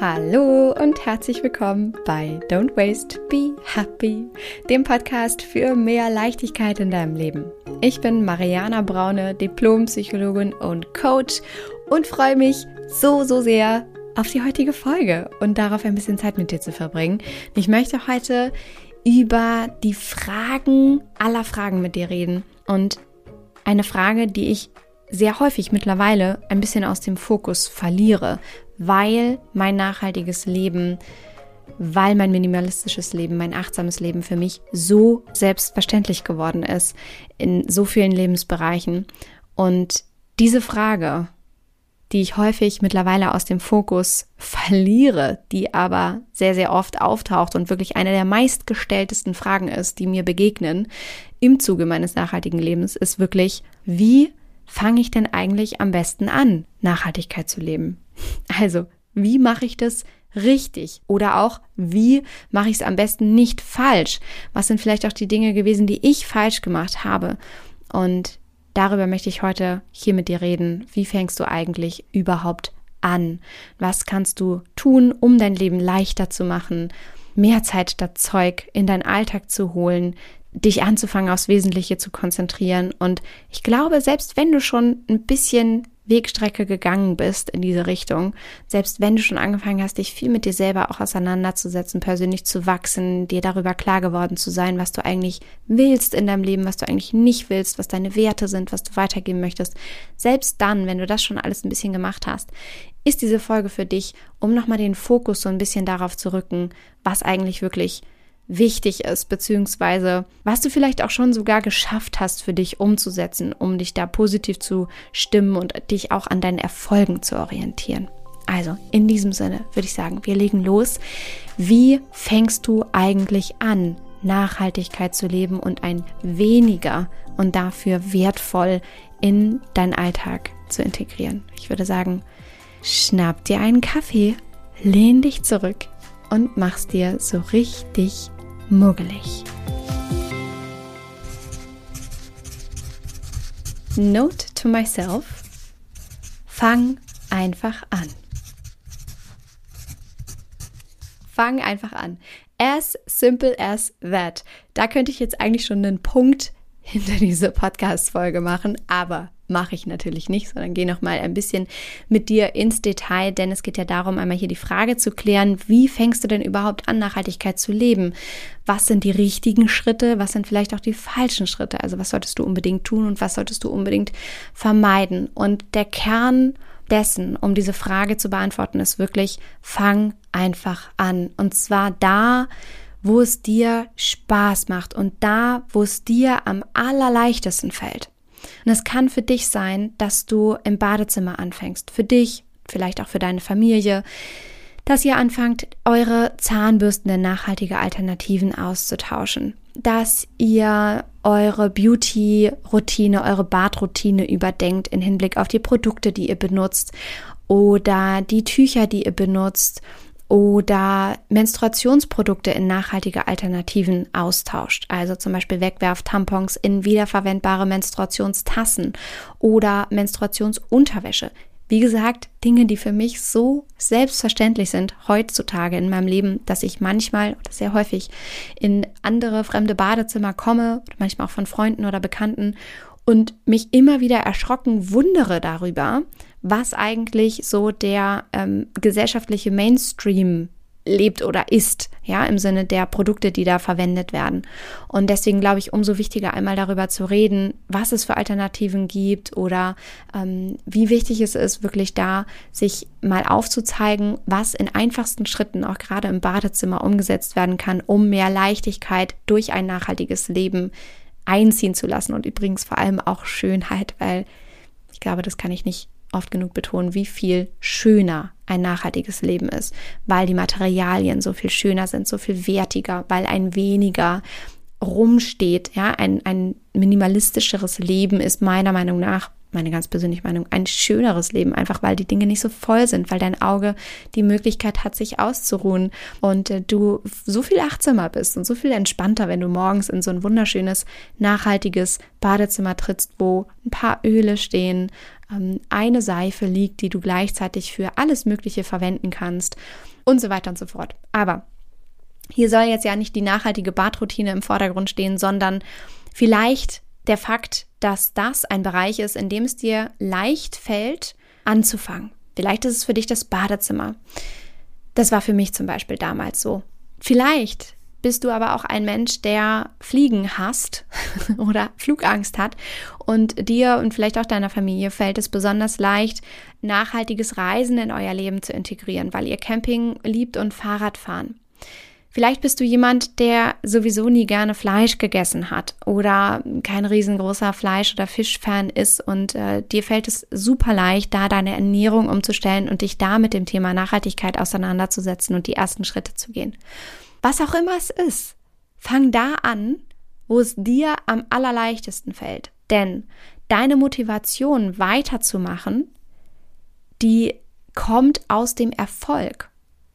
Hallo und herzlich willkommen bei Don't Waste, Be Happy, dem Podcast für mehr Leichtigkeit in deinem Leben. Ich bin Mariana Braune, Diplompsychologin und Coach und freue mich so, so sehr auf die heutige Folge und darauf ein bisschen Zeit mit dir zu verbringen. Ich möchte heute über die Fragen aller Fragen mit dir reden und eine Frage, die ich sehr häufig mittlerweile ein bisschen aus dem Fokus verliere, weil mein nachhaltiges Leben, weil mein minimalistisches Leben, mein achtsames Leben für mich so selbstverständlich geworden ist in so vielen Lebensbereichen. Und diese Frage, die ich häufig mittlerweile aus dem Fokus verliere, die aber sehr, sehr oft auftaucht und wirklich eine der meistgestelltesten Fragen ist, die mir begegnen im Zuge meines nachhaltigen Lebens, ist wirklich, wie fange ich denn eigentlich am besten an, Nachhaltigkeit zu leben? Also, wie mache ich das richtig? Oder auch, wie mache ich es am besten nicht falsch? Was sind vielleicht auch die Dinge gewesen, die ich falsch gemacht habe? Und darüber möchte ich heute hier mit dir reden. Wie fängst du eigentlich überhaupt an? Was kannst du tun, um dein Leben leichter zu machen? Mehr Zeit statt Zeug in deinen Alltag zu holen, dich anzufangen, aufs Wesentliche zu konzentrieren. Und ich glaube, selbst wenn du schon ein bisschen Wegstrecke gegangen bist in diese Richtung, selbst wenn du schon angefangen hast, dich viel mit dir selber auch auseinanderzusetzen, persönlich zu wachsen, dir darüber klar geworden zu sein, was du eigentlich willst in deinem Leben, was du eigentlich nicht willst, was deine Werte sind, was du weitergeben möchtest, selbst dann, wenn du das schon alles ein bisschen gemacht hast, ist diese Folge für dich, um nochmal den Fokus so ein bisschen darauf zu rücken, was eigentlich wirklich wichtig ist, beziehungsweise was du vielleicht auch schon sogar geschafft hast für dich umzusetzen, um dich da positiv zu stimmen und dich auch an deinen Erfolgen zu orientieren. Also in diesem Sinne würde ich sagen, wir legen los. Wie fängst du eigentlich an, Nachhaltigkeit zu leben und ein weniger und dafür wertvoll in deinen Alltag zu integrieren? Ich würde sagen, schnapp dir einen Kaffee, lehn dich zurück und mach's dir so richtig muggelig. Note to myself. Fang einfach an. Fang einfach an. As simple as that. Da könnte ich jetzt eigentlich schon einen Punkt hinter diese Podcast-Folge machen, aber mache ich natürlich nicht, sondern gehe noch mal ein bisschen mit dir ins Detail, denn es geht ja darum, einmal hier die Frage zu klären, wie fängst du denn überhaupt an, Nachhaltigkeit zu leben? Was sind die richtigen Schritte? Was sind vielleicht auch die falschen Schritte? Also was solltest du unbedingt tun und was solltest du unbedingt vermeiden? Und der Kern dessen, um diese Frage zu beantworten, ist wirklich, fang einfach an. Und zwar da, wo es dir Spaß macht und da, wo es dir am allerleichtesten fällt. Und es kann für dich sein, dass du im Badezimmer anfängst. Für dich, vielleicht auch für deine Familie, dass ihr anfangt, eure Zahnbürsten in nachhaltige Alternativen auszutauschen. Dass ihr eure Beauty-Routine, eure Badroutine überdenkt in Hinblick auf die Produkte, die ihr benutzt oder die Tücher, die ihr benutzt oder Menstruationsprodukte in nachhaltige Alternativen austauscht. Also zum Beispiel Wegwerftampons in wiederverwendbare Menstruationstassen oder Menstruationsunterwäsche. Wie gesagt, Dinge, die für mich so selbstverständlich sind heutzutage in meinem Leben, dass ich manchmal oder sehr häufig in andere fremde Badezimmer komme, manchmal auch von Freunden oder Bekannten und mich immer wieder erschrocken wundere darüber, was eigentlich so der ähm, gesellschaftliche Mainstream lebt oder ist, ja, im Sinne der Produkte, die da verwendet werden. Und deswegen glaube ich, umso wichtiger einmal darüber zu reden, was es für Alternativen gibt oder ähm, wie wichtig es ist, wirklich da sich mal aufzuzeigen, was in einfachsten Schritten auch gerade im Badezimmer umgesetzt werden kann, um mehr Leichtigkeit durch ein nachhaltiges Leben einziehen zu lassen und übrigens vor allem auch Schönheit, weil ich glaube, das kann ich nicht oft genug betonen, wie viel schöner ein nachhaltiges Leben ist, weil die Materialien so viel schöner sind, so viel wertiger, weil ein weniger rumsteht. Ja, ein, ein minimalistischeres Leben ist meiner Meinung nach meine ganz persönliche Meinung, ein schöneres Leben, einfach weil die Dinge nicht so voll sind, weil dein Auge die Möglichkeit hat, sich auszuruhen und äh, du so viel achtsamer bist und so viel entspannter, wenn du morgens in so ein wunderschönes, nachhaltiges Badezimmer trittst, wo ein paar Öle stehen, ähm, eine Seife liegt, die du gleichzeitig für alles Mögliche verwenden kannst und so weiter und so fort. Aber hier soll jetzt ja nicht die nachhaltige Badroutine im Vordergrund stehen, sondern vielleicht der Fakt, dass das ein Bereich ist, in dem es dir leicht fällt, anzufangen. Vielleicht ist es für dich das Badezimmer. Das war für mich zum Beispiel damals so. Vielleicht bist du aber auch ein Mensch, der Fliegen hasst oder Flugangst hat und dir und vielleicht auch deiner Familie fällt es besonders leicht, nachhaltiges Reisen in euer Leben zu integrieren, weil ihr Camping liebt und Fahrradfahren. Vielleicht bist du jemand, der sowieso nie gerne Fleisch gegessen hat oder kein riesengroßer Fleisch- oder Fischfan ist und äh, dir fällt es super leicht, da deine Ernährung umzustellen und dich da mit dem Thema Nachhaltigkeit auseinanderzusetzen und die ersten Schritte zu gehen. Was auch immer es ist, fang da an, wo es dir am allerleichtesten fällt. Denn deine Motivation weiterzumachen, die kommt aus dem Erfolg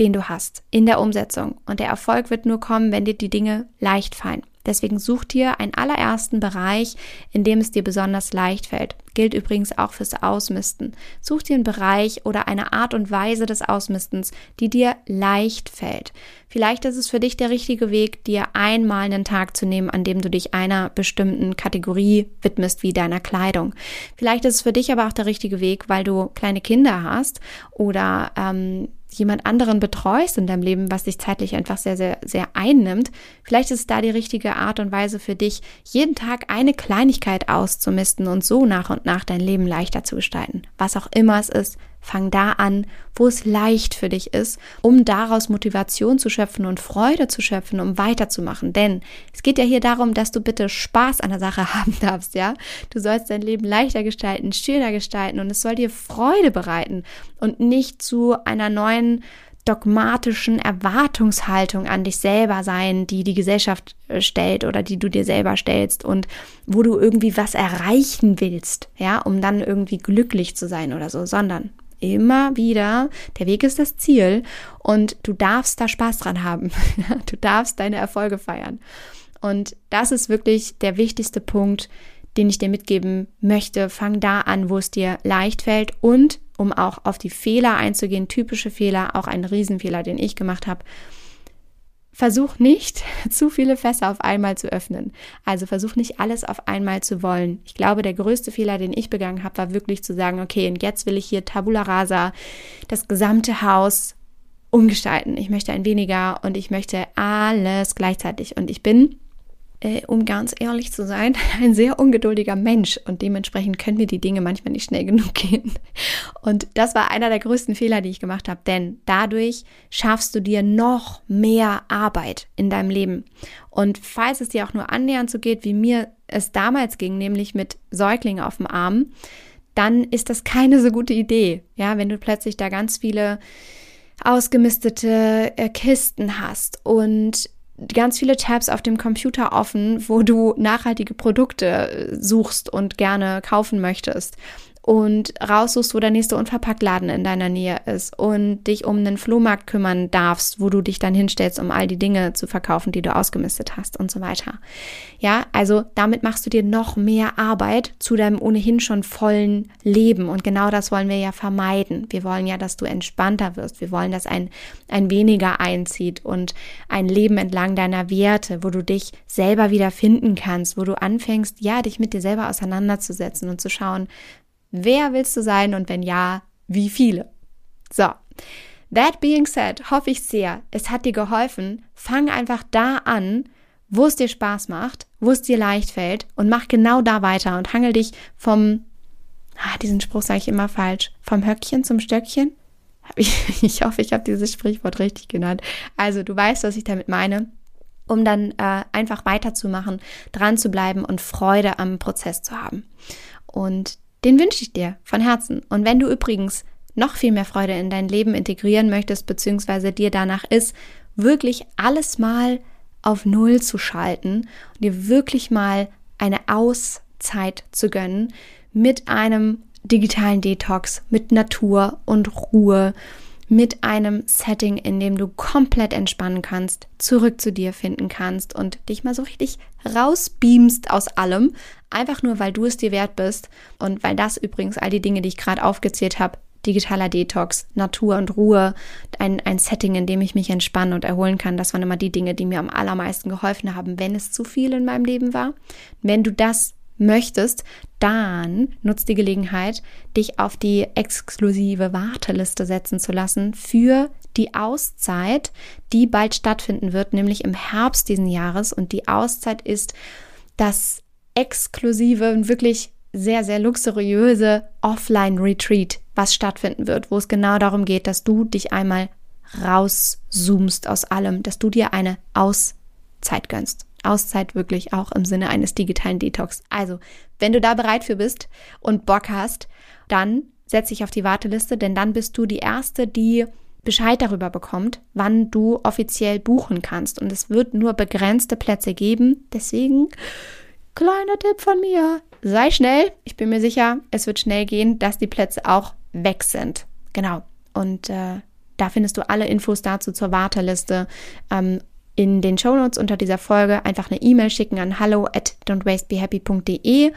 den du hast in der Umsetzung. Und der Erfolg wird nur kommen, wenn dir die Dinge leicht fallen. Deswegen such dir einen allerersten Bereich, in dem es dir besonders leicht fällt. Gilt übrigens auch fürs Ausmisten. Such dir einen Bereich oder eine Art und Weise des Ausmistens, die dir leicht fällt. Vielleicht ist es für dich der richtige Weg, dir einmal einen Tag zu nehmen, an dem du dich einer bestimmten Kategorie widmest, wie deiner Kleidung. Vielleicht ist es für dich aber auch der richtige Weg, weil du kleine Kinder hast oder ähm, jemand anderen betreust in deinem Leben, was dich zeitlich einfach sehr, sehr, sehr einnimmt. Vielleicht ist es da die richtige Art und Weise für dich, jeden Tag eine Kleinigkeit auszumisten und so nach und nach dein Leben leichter zu gestalten. Was auch immer es ist, Fang da an, wo es leicht für dich ist, um daraus Motivation zu schöpfen und Freude zu schöpfen, um weiterzumachen. Denn es geht ja hier darum, dass du bitte Spaß an der Sache haben darfst, ja? Du sollst dein Leben leichter gestalten, schöner gestalten und es soll dir Freude bereiten und nicht zu einer neuen dogmatischen Erwartungshaltung an dich selber sein, die die Gesellschaft äh, stellt oder die du dir selber stellst und wo du irgendwie was erreichen willst, ja, um dann irgendwie glücklich zu sein oder so, sondern immer wieder, der Weg ist das Ziel und du darfst da Spaß dran haben. du darfst deine Erfolge feiern. Und das ist wirklich der wichtigste Punkt, den ich dir mitgeben möchte. Fang da an, wo es dir leicht fällt und um auch auf die Fehler einzugehen, typische Fehler, auch ein Riesenfehler, den ich gemacht habe, Versuch nicht, zu viele Fässer auf einmal zu öffnen. Also versuch nicht alles auf einmal zu wollen. Ich glaube, der größte Fehler, den ich begangen habe, war wirklich zu sagen, okay, und jetzt will ich hier Tabula Rasa, das gesamte Haus umgestalten. Ich möchte ein weniger und ich möchte alles gleichzeitig. Und ich bin äh, um ganz ehrlich zu sein, ein sehr ungeduldiger Mensch und dementsprechend können mir die Dinge manchmal nicht schnell genug gehen. Und das war einer der größten Fehler, die ich gemacht habe, denn dadurch schaffst du dir noch mehr Arbeit in deinem Leben. Und falls es dir auch nur annähernd so geht, wie mir es damals ging, nämlich mit Säuglingen auf dem Arm, dann ist das keine so gute Idee. Ja, wenn du plötzlich da ganz viele ausgemistete äh, Kisten hast und ganz viele Tabs auf dem Computer offen, wo du nachhaltige Produkte äh, suchst und gerne kaufen möchtest und raussuchst, wo der nächste Unverpacktladen in deiner Nähe ist und dich um einen Flohmarkt kümmern darfst, wo du dich dann hinstellst, um all die Dinge zu verkaufen, die du ausgemistet hast und so weiter. Ja, also damit machst du dir noch mehr Arbeit zu deinem ohnehin schon vollen Leben und genau das wollen wir ja vermeiden. Wir wollen ja, dass du entspannter wirst. Wir wollen, dass ein, ein weniger einzieht und ein Leben entlang deiner Werte, wo du dich selber wieder finden kannst, wo du anfängst, ja, dich mit dir selber auseinanderzusetzen und zu schauen, Wer willst du sein und wenn ja, wie viele? So. That being said, hoffe ich sehr, es hat dir geholfen. Fang einfach da an, wo es dir Spaß macht, wo es dir leicht fällt und mach genau da weiter und hangel dich vom, ah, diesen Spruch sage ich immer falsch, vom Höckchen zum Stöckchen. Ich, hoffe, ich habe dieses Sprichwort richtig genannt. Also du weißt, was ich damit meine um dann äh, einfach weiterzumachen, dran zu bleiben und Freude am Prozess zu haben. Und den wünsche ich dir von Herzen. Und wenn du übrigens noch viel mehr Freude in dein Leben integrieren möchtest, beziehungsweise dir danach ist, wirklich alles mal auf Null zu schalten und dir wirklich mal eine Auszeit zu gönnen mit einem digitalen Detox, mit Natur und Ruhe, mit einem Setting, in dem du komplett entspannen kannst, zurück zu dir finden kannst und dich mal so richtig rausbeamst aus allem, einfach nur weil du es dir wert bist und weil das übrigens all die Dinge, die ich gerade aufgezählt habe, digitaler Detox, Natur und Ruhe, ein, ein Setting, in dem ich mich entspannen und erholen kann. Das waren immer die Dinge, die mir am allermeisten geholfen haben, wenn es zu viel in meinem Leben war. Wenn du das möchtest, dann nutzt die Gelegenheit, dich auf die exklusive Warteliste setzen zu lassen für die Auszeit, die bald stattfinden wird, nämlich im Herbst diesen Jahres. Und die Auszeit ist das exklusive und wirklich sehr, sehr luxuriöse Offline-Retreat, was stattfinden wird, wo es genau darum geht, dass du dich einmal rauszoomst aus allem, dass du dir eine Auszeit gönnst. Auszeit wirklich auch im Sinne eines digitalen Detox. Also, wenn du da bereit für bist und Bock hast, dann setz dich auf die Warteliste, denn dann bist du die Erste, die Bescheid darüber bekommt, wann du offiziell buchen kannst. Und es wird nur begrenzte Plätze geben. Deswegen, kleiner Tipp von mir, sei schnell. Ich bin mir sicher, es wird schnell gehen, dass die Plätze auch weg sind. Genau. Und äh, da findest du alle Infos dazu zur Warteliste ähm, in den Shownotes unter dieser Folge einfach eine E-Mail schicken an hallo at don'twastebehappy.de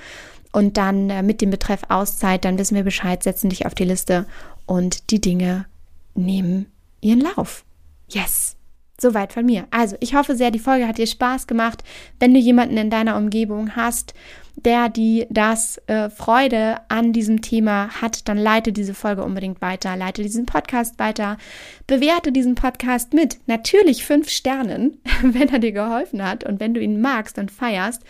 und dann äh, mit dem Betreff Auszeit, dann wissen wir Bescheid, setzen dich auf die Liste und die Dinge nehmen ihren Lauf. Yes! Soweit von mir. Also, ich hoffe sehr, die Folge hat dir Spaß gemacht. Wenn du jemanden in deiner Umgebung hast, der die das äh, Freude an diesem Thema hat, dann leite diese Folge unbedingt weiter, leite diesen Podcast weiter, bewerte diesen Podcast mit natürlich fünf Sternen, wenn er dir geholfen hat und wenn du ihn magst und feierst,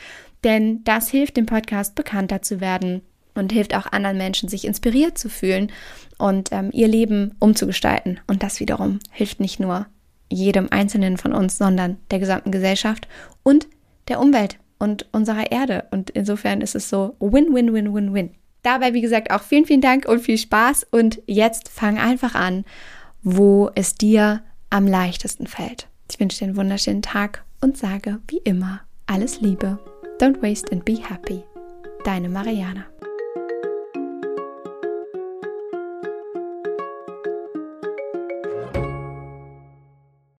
denn das hilft dem Podcast bekannter zu werden und hilft auch anderen Menschen, sich inspiriert zu fühlen und ähm, ihr Leben umzugestalten. Und das wiederum hilft nicht nur jedem Einzelnen von uns, sondern der gesamten Gesellschaft und der Umwelt und unserer Erde. Und insofern ist es so win, win, win, win, win. Dabei, wie gesagt, auch vielen, vielen Dank und viel Spaß. Und jetzt fang einfach an, wo es dir am leichtesten fällt. Ich wünsche dir einen wunderschönen Tag und sage wie immer alles Liebe. Don't waste and be happy. Deine Mariana.